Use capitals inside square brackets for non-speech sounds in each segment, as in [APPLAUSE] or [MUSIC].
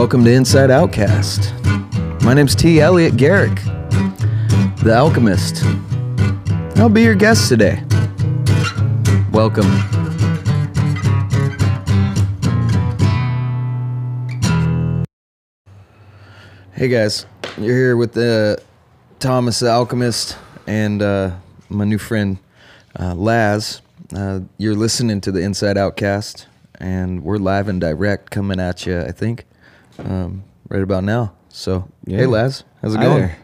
Welcome to Inside Outcast. My name's T. Elliot Garrick, the alchemist. I'll be your guest today. Welcome. Hey guys, you're here with the Thomas the Alchemist and uh, my new friend uh, Laz. Uh, you're listening to the Inside Outcast, and we're live and direct coming at you. I think um, right about now. So Yeah. hey Laz, how's it Hi going? there.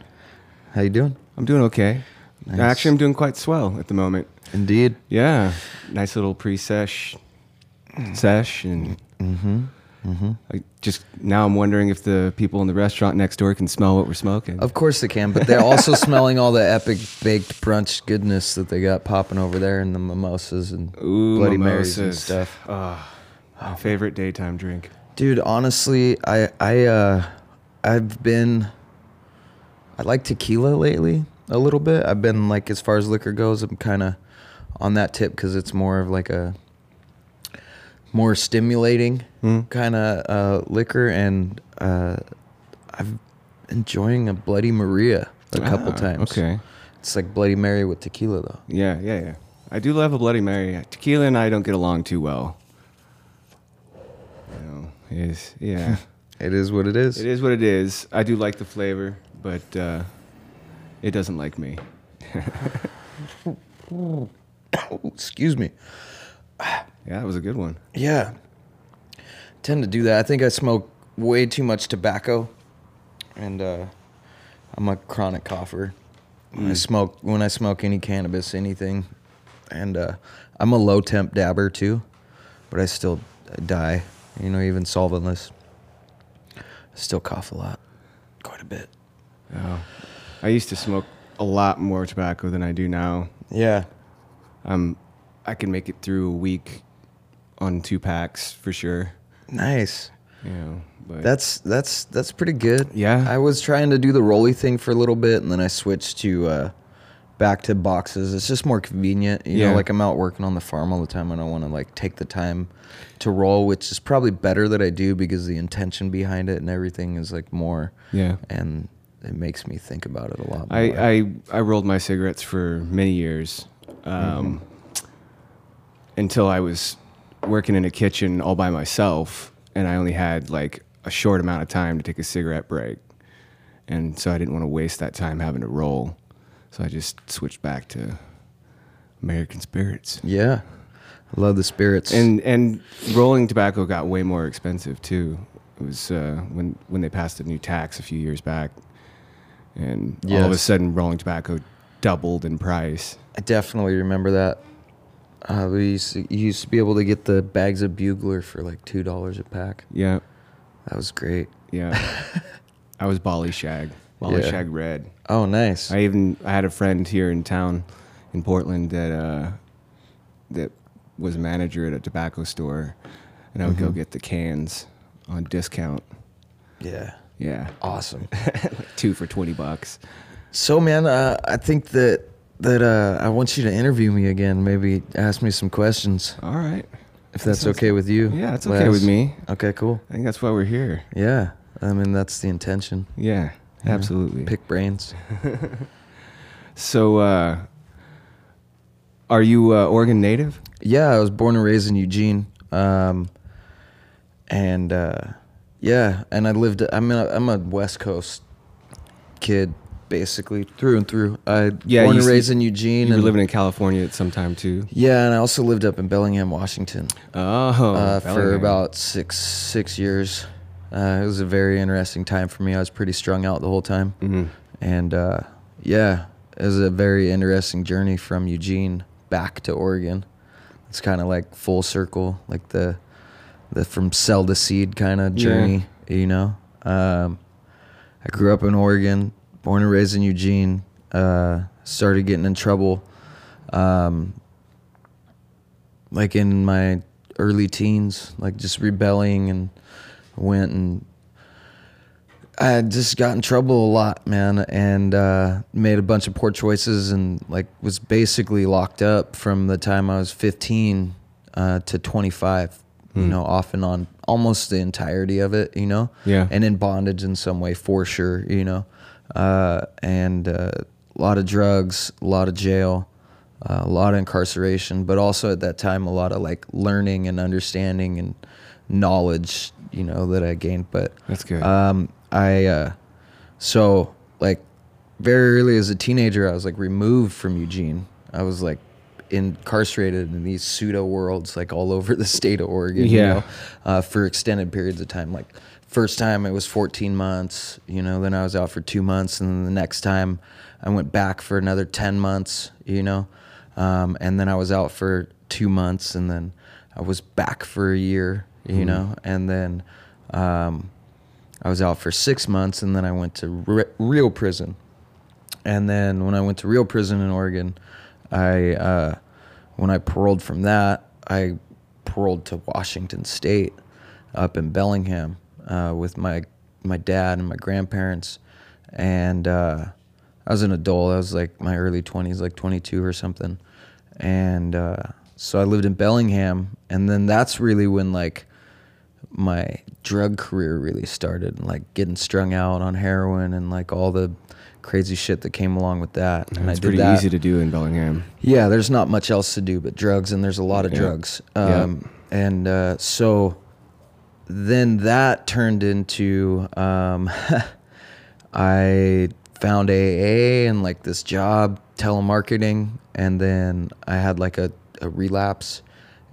How you doing? I'm doing okay. Nice. Actually, I'm doing quite swell at the moment. Indeed. Yeah, nice little pre-sesh, sesh, and Mm-hmm. Mm-hmm. I just now I'm wondering if the people in the restaurant next door can smell what we're smoking. Of course they can, but they're also [LAUGHS] smelling all the epic baked brunch goodness that they got popping over there and the mimosas and Ooh, Bloody Marys and stuff. Ah, my favorite daytime drink. Dude, honestly, I I uh I've been I like tequila lately a little bit. I've been like as far as liquor goes, I'm kind of on that tip cuz it's more of like a more stimulating Mm. kind of uh liquor and uh I've enjoying a bloody maria a couple Ah, times. Okay. It's like bloody mary with tequila though. Yeah, yeah, yeah. I do love a Bloody Mary. Tequila and I don't get along too well. Is yeah. [LAUGHS] It is what it is. It is what it is. I do like the flavor, but uh, it doesn't like me. [LAUGHS] Excuse me. Yeah, that was a good one. Yeah. I Tend to do that. I think I smoke way too much tobacco and uh I'm a chronic cougher. When I Mm. smoke when I smoke any cannabis, anything. And uh I'm a low temp dabber too, but I still die, you know, even solventless. I still cough a lot. Quite a bit. Oh. I used to smoke a lot more tobacco than I do now. Yeah. Um, I can make it through a week on two packs for sure. Nice. You know, but That's that's that's pretty good. Yeah. I was trying to do the rolly thing for a little bit, and then I switched to uh, back to boxes. It's just more convenient. You Yeah. know, like I'm out working on the farm all the time, and I want to like take the time to roll, which is probably better that I do because the intention behind it and everything is like more. yeah. And it makes me think about it a lot. More. I, I I rolled my cigarettes for many years, um, until I was working in a kitchen all by myself, and I only had like a short amount of time to take a cigarette break, and so I didn't want to waste that time having to roll, so I just switched back to American Spirits. yeah, I love the spirits. And and rolling tobacco got way more expensive too. It was uh, when when they passed a new tax a few years back, and all of a sudden rolling tobacco doubled in price. I definitely remember that. Uh, we used to, you used to be able to get the bags of Bugler for like two dollars a pack. Yeah, That was great. yeah. [LAUGHS] I was Bali Shag, Bali Yeah. Red. Oh, nice. I even I had a friend here in town, in Portland that uh, that was a manager at a tobacco store, and I would go Mhm. get the cans on discount. yeah. Yeah, Awesome. [LAUGHS] two for twenty bucks. so, man, uh, I think that that uh, I want you to interview me again. Maybe ask me some questions, All right. if That that's sounds- okay with you. Yeah, it's okay with me. Okay, cool. I think that's why we're here. Yeah, I mean that's the intention. Yeah, Absolutely. Pick brains. [LAUGHS] So, uh, are you uh, Oregon native? Yeah, I was born and raised in Eugene, um, and uh, yeah, and I lived. I'm a, I'm a West Coast kid, basically through and through. I Yeah, born and raised in Eugene, You were and living in California at some time too. yeah, and I also lived up in Bellingham, Washington, Oh, uh, for about six six years. Uh, it was a very interesting time for me. I was pretty strung out the whole time, Mhm. and uh, yeah, it was a very interesting journey from Eugene back to Oregon. It's kind of like full circle, like the the from cell to seed kind of Yeah. journey, you know. Um, I grew up in Oregon, born and raised in Eugene. Uh, started getting in trouble, um, like in my early teens, like just rebelling and went and I just got in trouble a lot, man, and uh, made a bunch of poor choices, and like was basically locked up from the time I was 15 uh, to 25. You Hmm. know, off and on, almost the entirety of it, you know. Yeah. And in bondage in some way, for sure, you know. Uh, and uh, a lot of drugs, a lot of jail, uh, a lot of incarceration, but also at that time a lot of like learning and understanding and knowledge, you know, that I gained. But That's good. um, I uh, so like very early as a teenager, I was like removed from Eugene. I was like incarcerated in these pseudo worlds, like all over the state of Oregon. You Yeah. know, uh, for extended periods of time. Like first time it was 14 months. You know, then I was out for two months, and then the next time I went back for another 10 months. You know, um, and then I was out for two months, and then I was back for a year. You know, and then. Um, I was out for six months, and then I went to re- real prison. And then when I went to real prison in Oregon, I uh, when I paroled from that, I paroled to Washington State, up in Bellingham, uh, with my my dad and my grandparents, and uh, I was an adult. I was like my early twenties, like twenty two or something, and uh, so I lived in Bellingham, and then that's really when like my drug career really started like getting strung out on heroin and like all the crazy shit that came along with that and it's i did pretty that easy to do in Bellingham. yeah there's not much else to do but drugs and there's a lot of Yeah. drugs Yeah. um, and uh, so then that turned into um, [LAUGHS] i found aa and like this job telemarketing and then i had like a, a relapse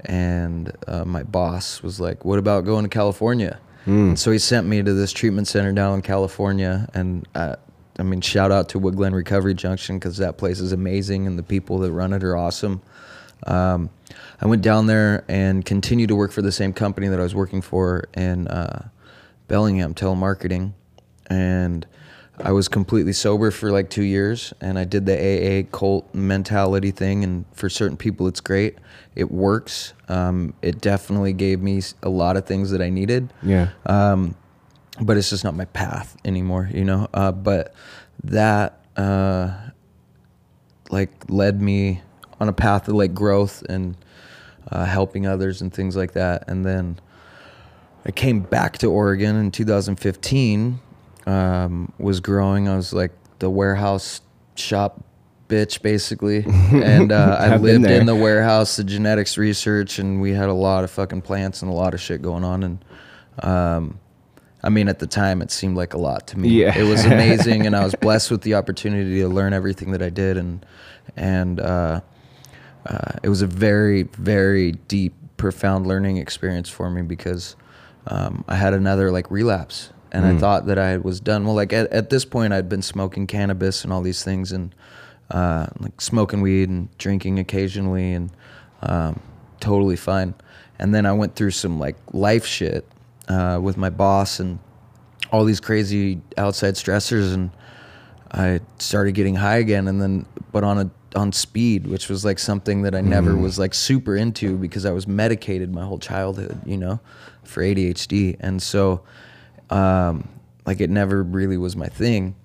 and uh, my boss was like what about going to california and so he sent me to this treatment center down in california and uh, i mean shout out to woodglen recovery junction because that place is amazing and the people that run it are awesome um, I went down there and continued to work for the same company that I was working for in uh, Bellingham, telemarketing. And I was completely sober for like two years. And I did the AA cult mentality thing. And for certain people, it's great. It works. Um, it definitely gave me a lot of things that I needed Yeah. um, but it's just not my path anymore, you know. Uh, but that uh, like led me on a path of like growth and uh, helping others and things like that. And then I came back to Oregon in 2015. Um, was growing. I was like the warehouse shop bitch basically, [LAUGHS] and uh, I lived in the warehouse, the genetics research, and we had a lot of fucking plants and a lot of shit going on. And um, I mean, at the time, it seemed like a lot to me. Yeah. It was amazing, and I was [LAUGHS] blessed with the opportunity to learn everything that I did, and and uh, uh, it was a very, very deep, profound learning experience for me because um, I had another like relapse, and I thought that I was done. Well, like at, at this point, I'd been smoking cannabis and all these things, and uh, like smoking weed and drinking occasionally, and um, totally fine. And then I went through some like life shit uh, with my boss and all these crazy outside stressors, and I started getting high again, and then but on a on speed, which was like something that I never was like super into because I was medicated my whole childhood, you know, for ADHD, and so um, like it never really was my thing,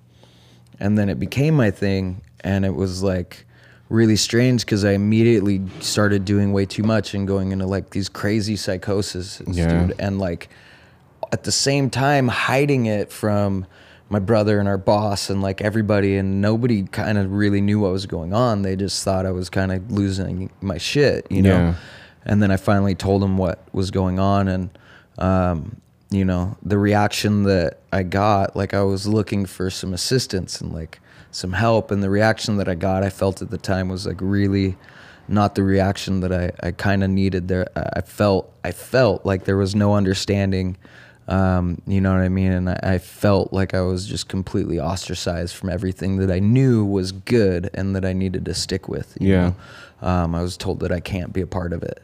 and then it became my thing, and it was like really strange because I immediately started doing way too much and going into like these crazy psychoses, Yeah. dude, and like at the same time hiding it from my brother and our boss and like everybody and nobody kind of really knew what was going on they just thought i was kind of losing my shit you know Yeah. and then i finally told them what was going on and um, you know the reaction that i got like i was looking for some assistance and like some help and the reaction that i got i felt at the time was like really not the reaction that i, I kind of needed there I- felt i felt like there was no understanding um, you know what I mean? And I, I felt like I was just completely ostracized from everything that I knew was good and that I needed to stick with. you Yeah. know? Um, I was told that I can't be a part of it.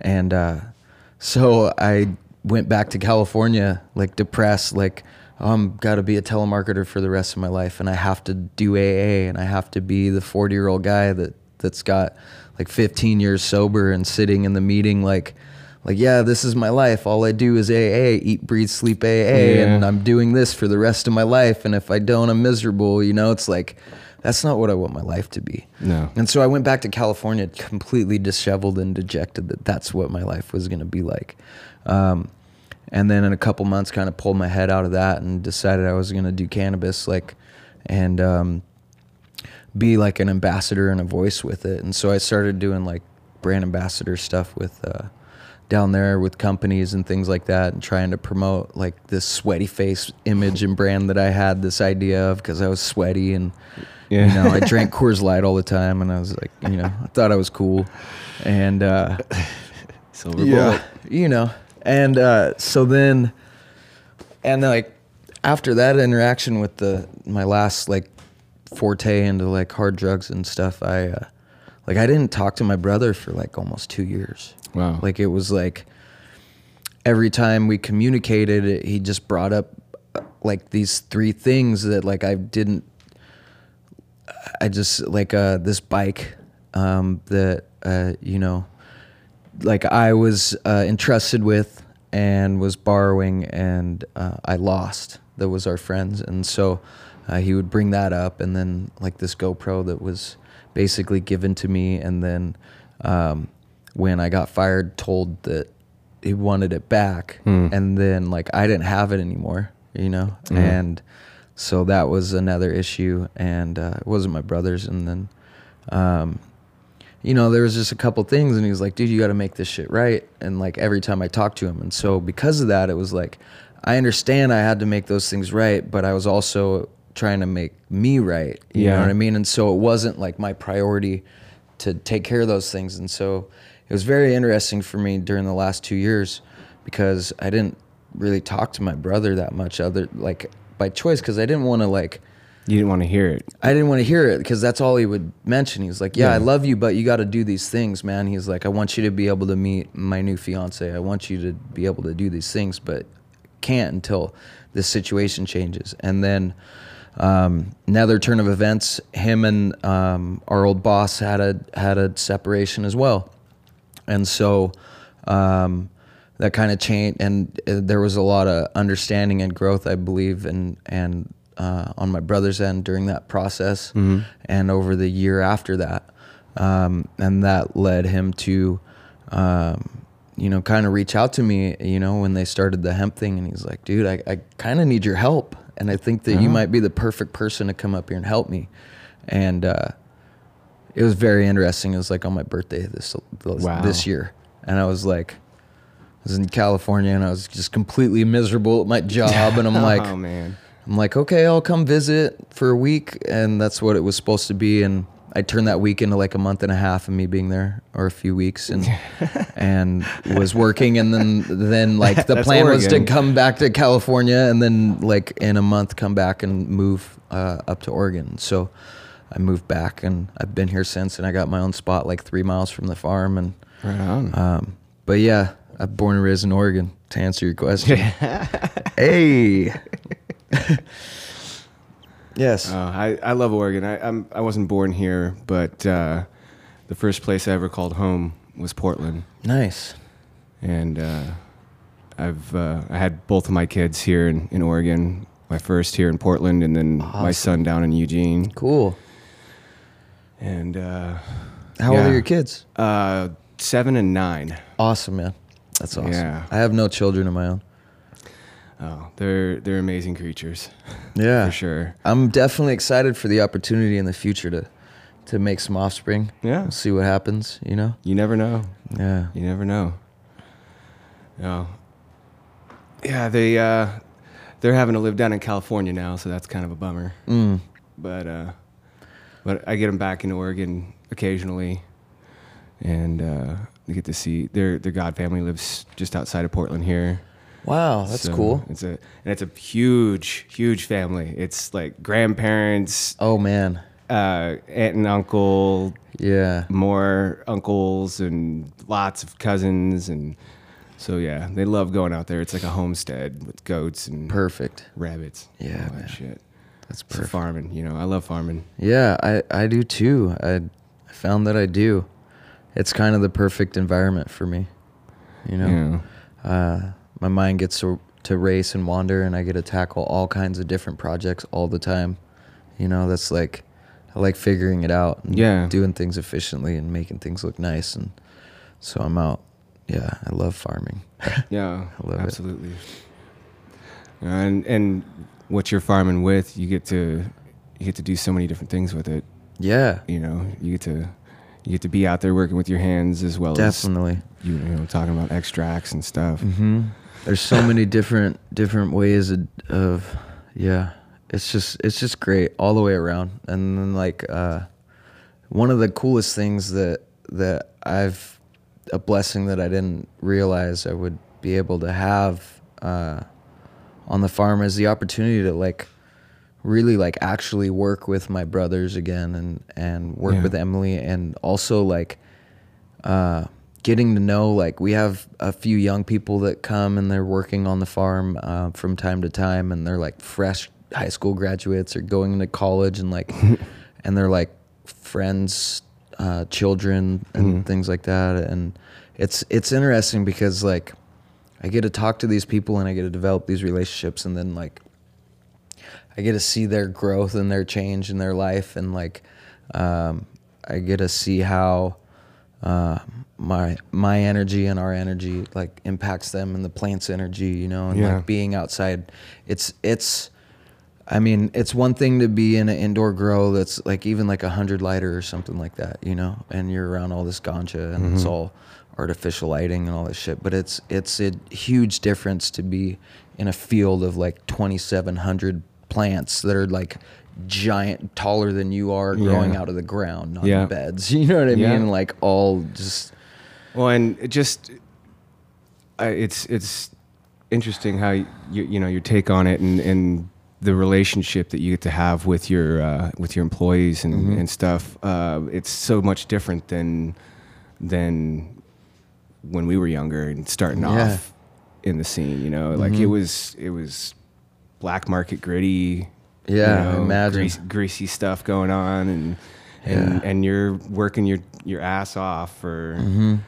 And uh, so I went back to California, like depressed, like, oh, I'm got to be a telemarketer for the rest of my life. And I have to do AA and I have to be the 40 year old guy that, that's got like 15 years sober and sitting in the meeting like, like yeah this is my life all i do is aa eat breathe sleep aa and i'm doing this for the rest of my life and if i don't i'm miserable you know it's like that's not what i want my life to be No. and so i went back to california completely disheveled and dejected that that's what my life was going to be like um, and then in a couple months, kind of pulled my head out of that and decided I was gonna do cannabis, like, and um, be like an ambassador and a voice with it. And so I started doing like brand ambassador stuff with uh, down there with companies and things like that, and trying to promote like this sweaty face image and brand that I had this idea of because I was sweaty and Yeah. you know I [LAUGHS] drank Coors Light all the time, and I was like, you know, I thought I was cool, and uh, Silver bullet. you know, and uh, so then, and then, like after that interaction with the my last like forte into like hard drugs and stuff, I uh, like I didn't talk to my brother for like almost two years. Wow. Like it was like every time we communicated, it, he just brought up uh, like these three things that like I didn't. I just like uh, this bike um, that uh, you know, like I was uh, entrusted with and was borrowing, and uh, I lost. That was our friends, and so uh, he would bring that up, and then like this GoPro that was basically given to me, and then um, when I got fired, told that he wanted it back, and then like I didn't have it anymore, you know, and so that was another issue, and uh, it wasn't my brother's, and then. Um, you know, there was just a couple things, and he was like, "Dude, you got to make this shit right." And like every time I talked to him, and so because of that, it was like, I understand I had to make those things right, but I was also trying to make me right. You know Yeah. what I mean? And so it wasn't like my priority to take care of those things, and so it was very interesting for me during the last two years because I didn't really talk to my brother that much, other like by choice, because I didn't want to like. You didn't want to hear it. I didn't want to hear it because that's all he would mention. He was like, "Yeah, I love you, but you got to do these things, man." He's like, "I want you to be able to meet my new fiance. I want you to be able to do these things, but can't until this situation changes." And then um, another turn of events, him and um, our old boss had a had a separation as well, and so um, that kind of changed. And uh, there was a lot of understanding and growth, I believe, and and uh, on my brother's end during that process, and over the year after that, um, and that led him to. Um, you know, kind of reach out to me, you know, when they started the hemp thing, and he's like, "Dude, I, I kind of need your help, and I think that you Oh. might be the perfect person to come up here and help me." And uh, it was very interesting. It was like on my birthday this this, Wow. this year, and I was like, I was in California, and I was just completely miserable at my job, and I'm [LAUGHS] like, oh man. I'm like, okay, I'll come visit for a week, and that's what it was supposed to be. And I turned that week into like a month and a half of me being there, or a few weeks, and [LAUGHS] and was working. And then then like the plan was to come back to California, and then like in a month come back and move uh, up to Oregon. So I moved back, and I've been here since. And I got my own spot like three miles from the farm, and Right on. um, but yeah, I'm born and raised in Oregon. To answer your question, [LAUGHS] hey. [LAUGHS] yes. Uh, I, I love Oregon. I I'm, I wasn't born here, but uh, the first place I ever called home was Portland, nice. and uh, I've uh, I had both of my kids here in, in Oregon. My first here in Portland, and then my son down in Eugene. Cool. And uh, How old are your kids? uh, seven and nine. Awesome, man. That's awesome. Yeah. I have no children of my own. Oh, they're they're amazing creatures, [LAUGHS] Yeah. for sure. I'm definitely excited for the opportunity in the future to to make some offspring. Yeah. We'll see what happens, you know? You never know. Yeah. You never know. No. Yeah, they uh, they're having to live down in California now, so that's kind of a bummer. Mm. But uh, but I get them back in Oregon occasionally, and uh, get to see their their god family lives just outside of Portland here. Wow, that's So cool. It's a and it's a huge huge family. It's like grandparents, Oh man. uh, aunt and uncle, Yeah. more uncles and lots of cousins and so yeah they love going out there it's like a homestead with goats and Perfect. rabbits Yeah, that shit That's perfect. farming you know i love farming Yeah, I, I do too. I, I found that I do. It's kind of the perfect environment for me. You know? yeah uh, my mind gets to, to race and wander and i get to tackle all kinds of different projects all the time you know that's like i like figuring it out and Yeah. doing things efficiently and making things look nice and so i'm out yeah, I love farming. [LAUGHS] Yeah, I love it. absolutely. And and what you're farming with, you get to you get to do so many different things with it. yeah, You know, you get to you get to be out there working with your hands as well definitely. as you, you know talking about extracts and stuff. hmm There's so many different different ways of, of yeah. It's just it's just great all the way around. And then like uh, one of the coolest things that that I've a blessing that I didn't realize I would be able to have uh, on the farm is the opportunity to like really like actually work with my brothers again and and work Yeah. with Emily and also like uh, getting to know like we have a few young people that come and they're working on the farm uh, from time to time and they're like fresh high school graduates or going into college and like [LAUGHS] and they're like friends uh, children and Mhm. things like that and it's it's interesting because like I get to talk to these people and I get to develop these relationships and then like I get to see their growth and their change in their life and like um, I get to see how uh, my my energy and our energy like impacts them and the plant's energy, you know, and Yeah. like being outside. It's it's I mean, it's one thing to be in an indoor grow that's like even like a hundred lighter or something like that, you know, and you're around all this ganja and it's Mhm. all artificial lighting and all this shit. But it's it's a huge difference to be in a field of like 2,700 plants that are like giant, taller than you are, growing Yeah. out of the ground, not Yeah. in beds. [LAUGHS] You know what I Yeah. mean? Like all just Well, and it just I, it's it's interesting how you you know your take on it and and the relationship that you get to have with your uh, with your employees and, Mhm. and stuff. Uh, it's so much different than than when we were younger and starting off in the scene. You know, like it Mhm. was it was black market gritty. Yeah, imagine. greasy, greasy stuff going on and. And, Yeah. and you're working your, your ass off for mhm.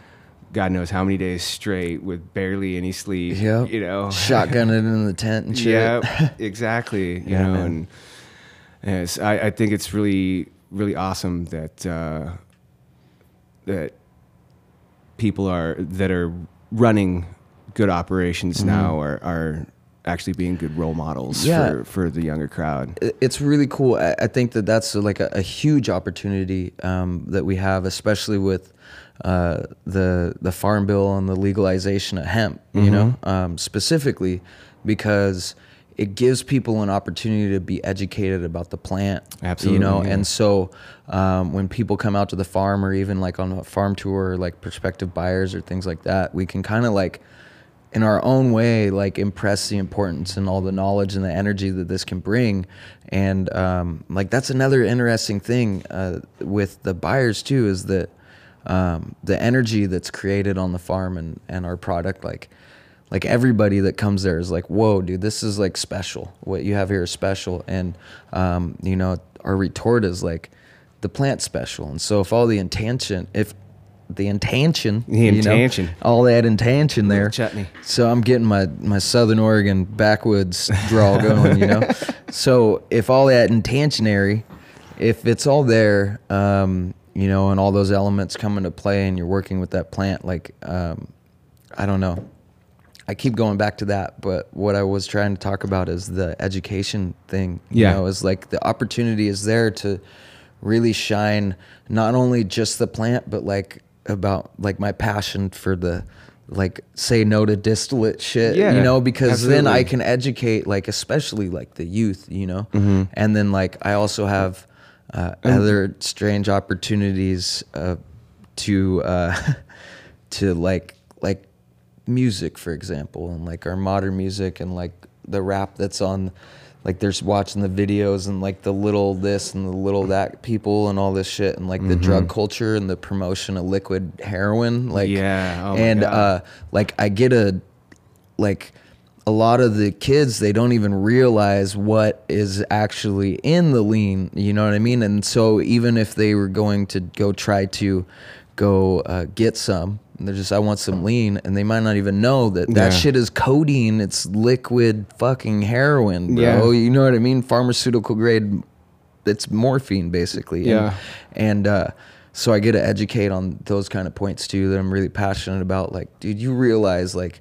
God knows how many days straight with barely any sleep. Yep. You know, shotgun it [LAUGHS] in the tent and shit. Yeah, [LAUGHS] exactly. You Yeah, know, man. and yes, I, I think it's really, really awesome that uh, that people are that are running good operations Mhm. now are are actually being good role models Yeah. for for the younger crowd. It's really cool. I, think that that's like a, a huge opportunity um, that we have, especially with uh, the the farm bill and the legalization of hemp. You know, um, specifically because it gives people an opportunity to be educated about the plant. Absolutely, You know, yeah. and so um, when people come out to the farm or even like on a farm tour, like prospective buyers or things like that, we can kind of like in our own way like impress the importance and all the knowledge and the energy that this can bring. And um, like that's another interesting thing uh, with the buyers too is that um, the energy that's created on the farm and, and our product like like everybody that comes there is like whoa dude this is like special. What you have here is special. And um, you know our retort is like the plant special. And so if all the intention if the intention The you know, intention. all that intention there chutney. so I'm getting my my Southern Oregon backwoods drawl [LAUGHS] going, you know. so if all that intentionary, if it's all there, um, you know, and all those elements come into play, and you're working with that plant, like, um, I don't know. I keep going back to that, but what I was trying to talk about is the education thing. You Yeah. know, is like the opportunity is there to really shine not only just the plant, but like about like my passion for the like say no to distillate shit. Yeah, you know, because then I can educate like especially like the youth, you know, Mhm. and then like I also have uh, And- other strange opportunities uh, to uh, [LAUGHS] to like like music for example and like our modern music and like the rap that's on like there's watching the videos and like the little this and the little that people and all this shit and like the drug culture and the promotion of liquid heroin like Yeah, oh and uh like I get a like a lot of the kids they don't even realize what is actually in the lean you know what i mean? And so even if they were going to go try to go uh, get some they're just i want some lean and they might not even know that that Yeah. shit is codeine it's liquid fucking heroin bro Yeah. you know what i mean pharmaceutical grade it's morphine basically And- Yeah. and uh so I get to educate on those kind of points too that I'm really passionate about. Like, dude, you realize like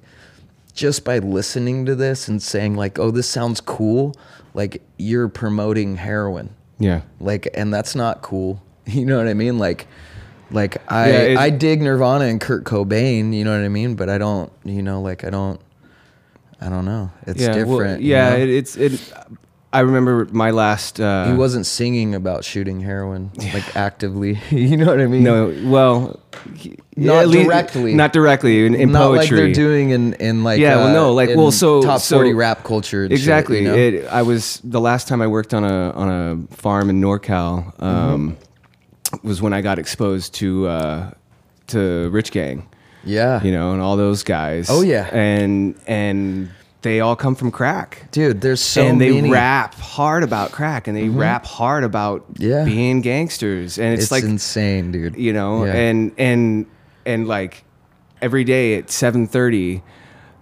just by listening to this and saying like, "Oh, this sounds cool," like you're promoting heroin. Yeah. Like, and that's not cool. [LAUGHS] You know what I mean? Like, like I Yeah, I dig Nirvana and Kurt Cobain. You know what I mean? But I don't. You know, like I don't. I don't know. It's yeah, well, different. you yeah, know? it, it's it. I remember my last. Uh, he wasn't singing about shooting heroin [LAUGHS] like actively. [LAUGHS] you know what I mean? No, well, he- Not least- directly. Not directly in, in not poetry. like they're doing in in like Yeah, well, uh, no, like, well, so- top so- forty rap culture. and shit, exactly. you know? It. I was the last time I worked on a on a farm in NorCal. Um, Was when I got exposed to uh, to Rich Gang. yeah, You know, and all those guys. Oh, yeah. and and they all come from crack. dude. There's so and they many. Mm-hmm. rap hard about crack, and they rap hard about Yeah. being gangsters, and it's, It's, like insane, dude. you know Yeah. and and and like every day at 7.30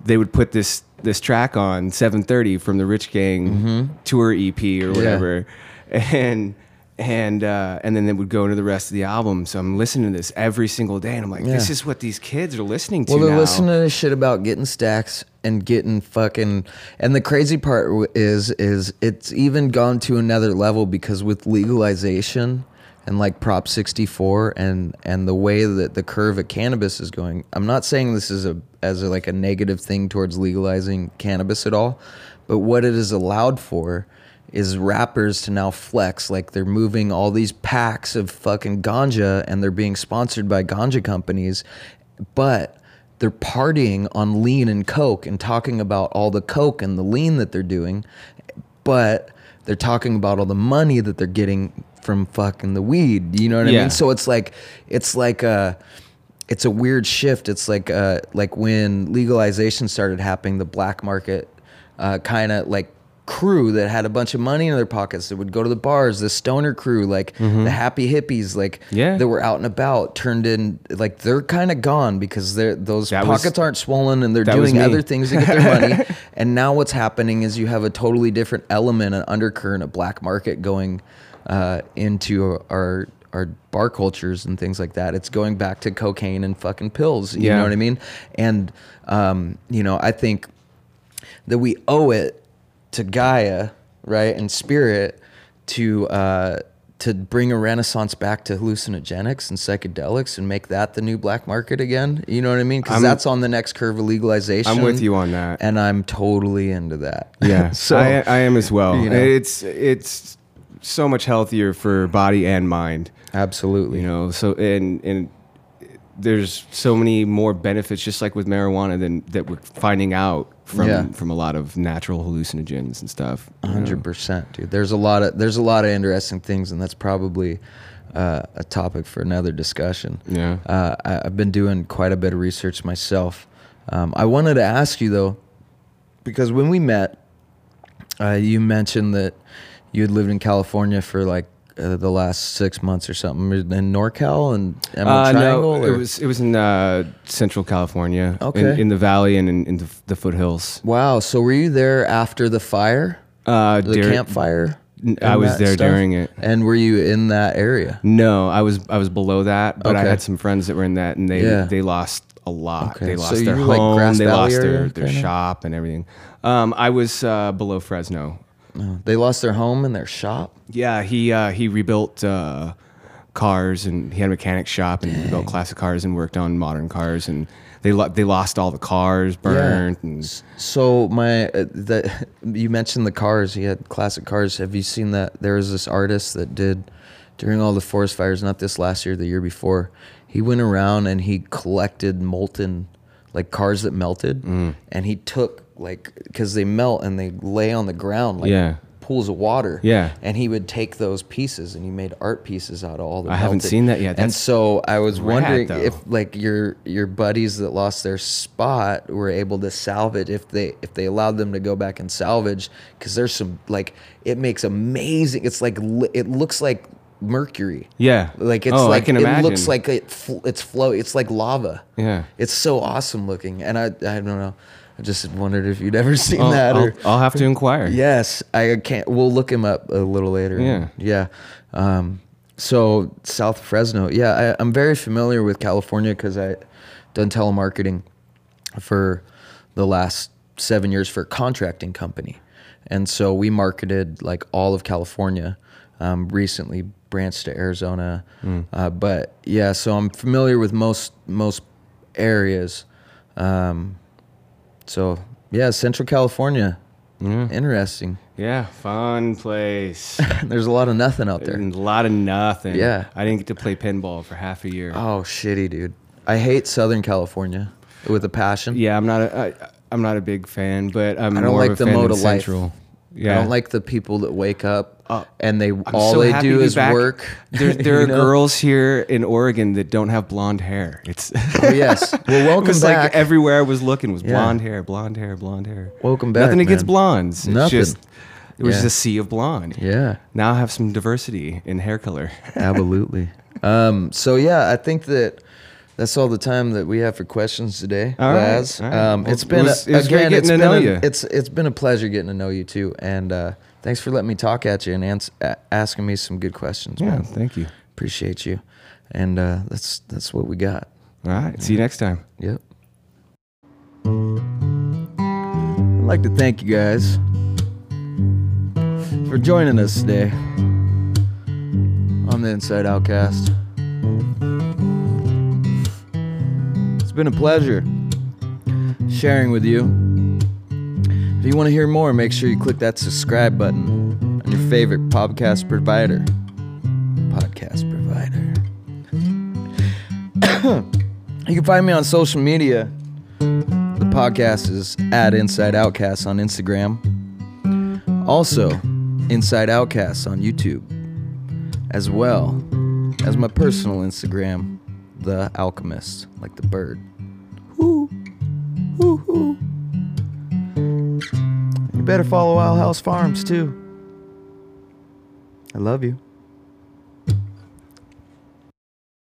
they would put this this track on 7.30 from the rich gang tour ep or whatever [LAUGHS] and and uh, and then they would go into the rest of the album so i'm listening to this every single day and i'm like this is what these kids are listening to Well, they're now. listening to shit about getting stacks and getting fucking. And the crazy part w- is, is it's even gone to another level because with legalization and like Prop 64 and and the way that the curve of cannabis is going. I'm not saying this is a as a, like a negative thing towards legalizing cannabis at all, but what it is allowed for is rappers to now flex like they're moving all these packs of fucking ganja and they're being sponsored by ganja companies but they're partying on lean and coke and talking about all the coke and the lean that they're doing but they're talking about all the money that they're getting from fucking the weed you know what i mean? So it's like it's like a it's a weird shift. It's like uh like when legalization started happening the black market uh kind of like crew that had a bunch of money in their pockets that would go to the bars the stoner crew like the happy hippies like Yeah. that were out and about turned in like they're kind of gone because they're those That was- pockets aren't swollen and they're doing other things to get their money. [LAUGHS] And now what's happening is you have a totally different element an undercurrent a black market going uh, into our our bar cultures and things like that. It's going back to cocaine and fucking pills you Yeah. know what i mean? And um, you know i think that we owe it to Gaia, right, and spirit to uh, to bring a renaissance back to hallucinogenics and psychedelics and make that the new black market again. You know what I mean? Because that's on the next curve of legalization. I'm with you on that. and I'm totally into that. Yeah, [LAUGHS] so I, I am as well. you know. It's it's so much healthier for body and mind. absolutely. You know, so and and there's so many more benefits, just like with marijuana, than that we're finding out from Yeah. from a lot of natural hallucinogens and stuff. hundred percent, dude. There's a lot of there's a lot of interesting things, and that's probably uh, a topic for another discussion. Yeah. uh, I, I've been doing quite a bit of research myself. Um, I wanted to ask you though, because when we met, uh, you mentioned that you had lived in California for like uh, the last six months or something in NorCal and Emerald Uh, Triangle. no, or- it was it was in uh, Central California, Okay. in, in the valley and in, in the, the foothills. wow. So were you there after the fire, Uh, the Camp Fire? I was there stuff? during it. And were you in that area? No, I was I was below that, but I had some friends that were in that, and they Yeah. they lost a lot. Okay, They so lost their you were, like, home, they lost their, their shop and everything. Um, I was uh, below Fresno. No. They lost their home and their shop. Yeah, he uh, he rebuilt uh, cars and he had a mechanic shop and he rebuilt classic cars and worked on modern cars and they lo- they lost all the cars burned and So my uh, the [LAUGHS] you mentioned the cars. He had classic cars. Have you seen that? There was this artist that did during all the forest fires. Not this last year, the year before. He went around and he collected molten, like cars that melted, Mm. and he took like because they melt and they lay on the ground like Yeah. pools of water. Yeah. and he would take those pieces and he made art pieces out of all the. I haven't seen that yet. and so I was wondering though. if like your your buddies that lost their spot were able to salvage if they if they allowed them to go back and salvage because there's some like it makes amazing it's like it looks like mercury yeah, like it's oh, like it looks like it fl- it's flow it's like lava yeah. it's so awesome looking and I I don't know I just wondered if you'd ever [LAUGHS] seen I'll, that I'll, or I'll have to inquire. Yes, I can't. We'll look him up a little later. Yeah. yeah. Um, so south Fresno. Yeah, I, I'm very familiar with California because I done telemarketing for the last seven years for a contracting company, and so we marketed like all of California. Um, recently branched to Arizona, uh, but yeah, so I'm familiar with most most areas. Um, so yeah, Central California, interesting. Yeah, fun place. [LAUGHS] There's a lot of nothing out there. And a lot of nothing. Yeah. I didn't get to play pinball for half a year. Oh, shitty, dude. I hate Southern California with a passion. Yeah, I'm not a, I, I'm not a big fan, but I'm I don't more like of a the fan mode of of life. Central. I don't like the people that wake up Oh, and they I'm all so they do is back. work. There, [LAUGHS] there are know? girls here in Oregon that don't have blonde hair. It's [LAUGHS] Oh, yes. Well, welcome was back. like everywhere I was looking was Yeah. blonde hair, blonde hair, blonde hair. Welcome back, Nothing against man. blondes. It's Nothing. just it was Yeah. just a sea of blonde. yeah, Now I have some diversity in hair color. [LAUGHS] absolutely. um, so yeah, I think that that's all the time that we have for questions today, All right, Laz. all right. Um, Well, it's been it was- a, it again, getting it's to been know a- you. It's it's been a pleasure getting to know you too, and uh, thanks for letting me talk at you and ans- asking me some good questions. Yeah, man. thank you. appreciate you, and uh, that's that's what we got. All right. See you next time. Yep. I'd like to thank you guys for joining us today on the Inside Outcast. Been a pleasure sharing with you. If you want to hear more, make sure you click that subscribe button on your favorite podcast provider. Podcast provider. [COUGHS] You can find me on social media. The podcast is at Inside Outcasts on Instagram. Also, Inside Outcasts on YouTube, as well as my personal Instagram, The Alchemist, like the bird. Woo, woo. You better follow Owl House Farms too. I love you.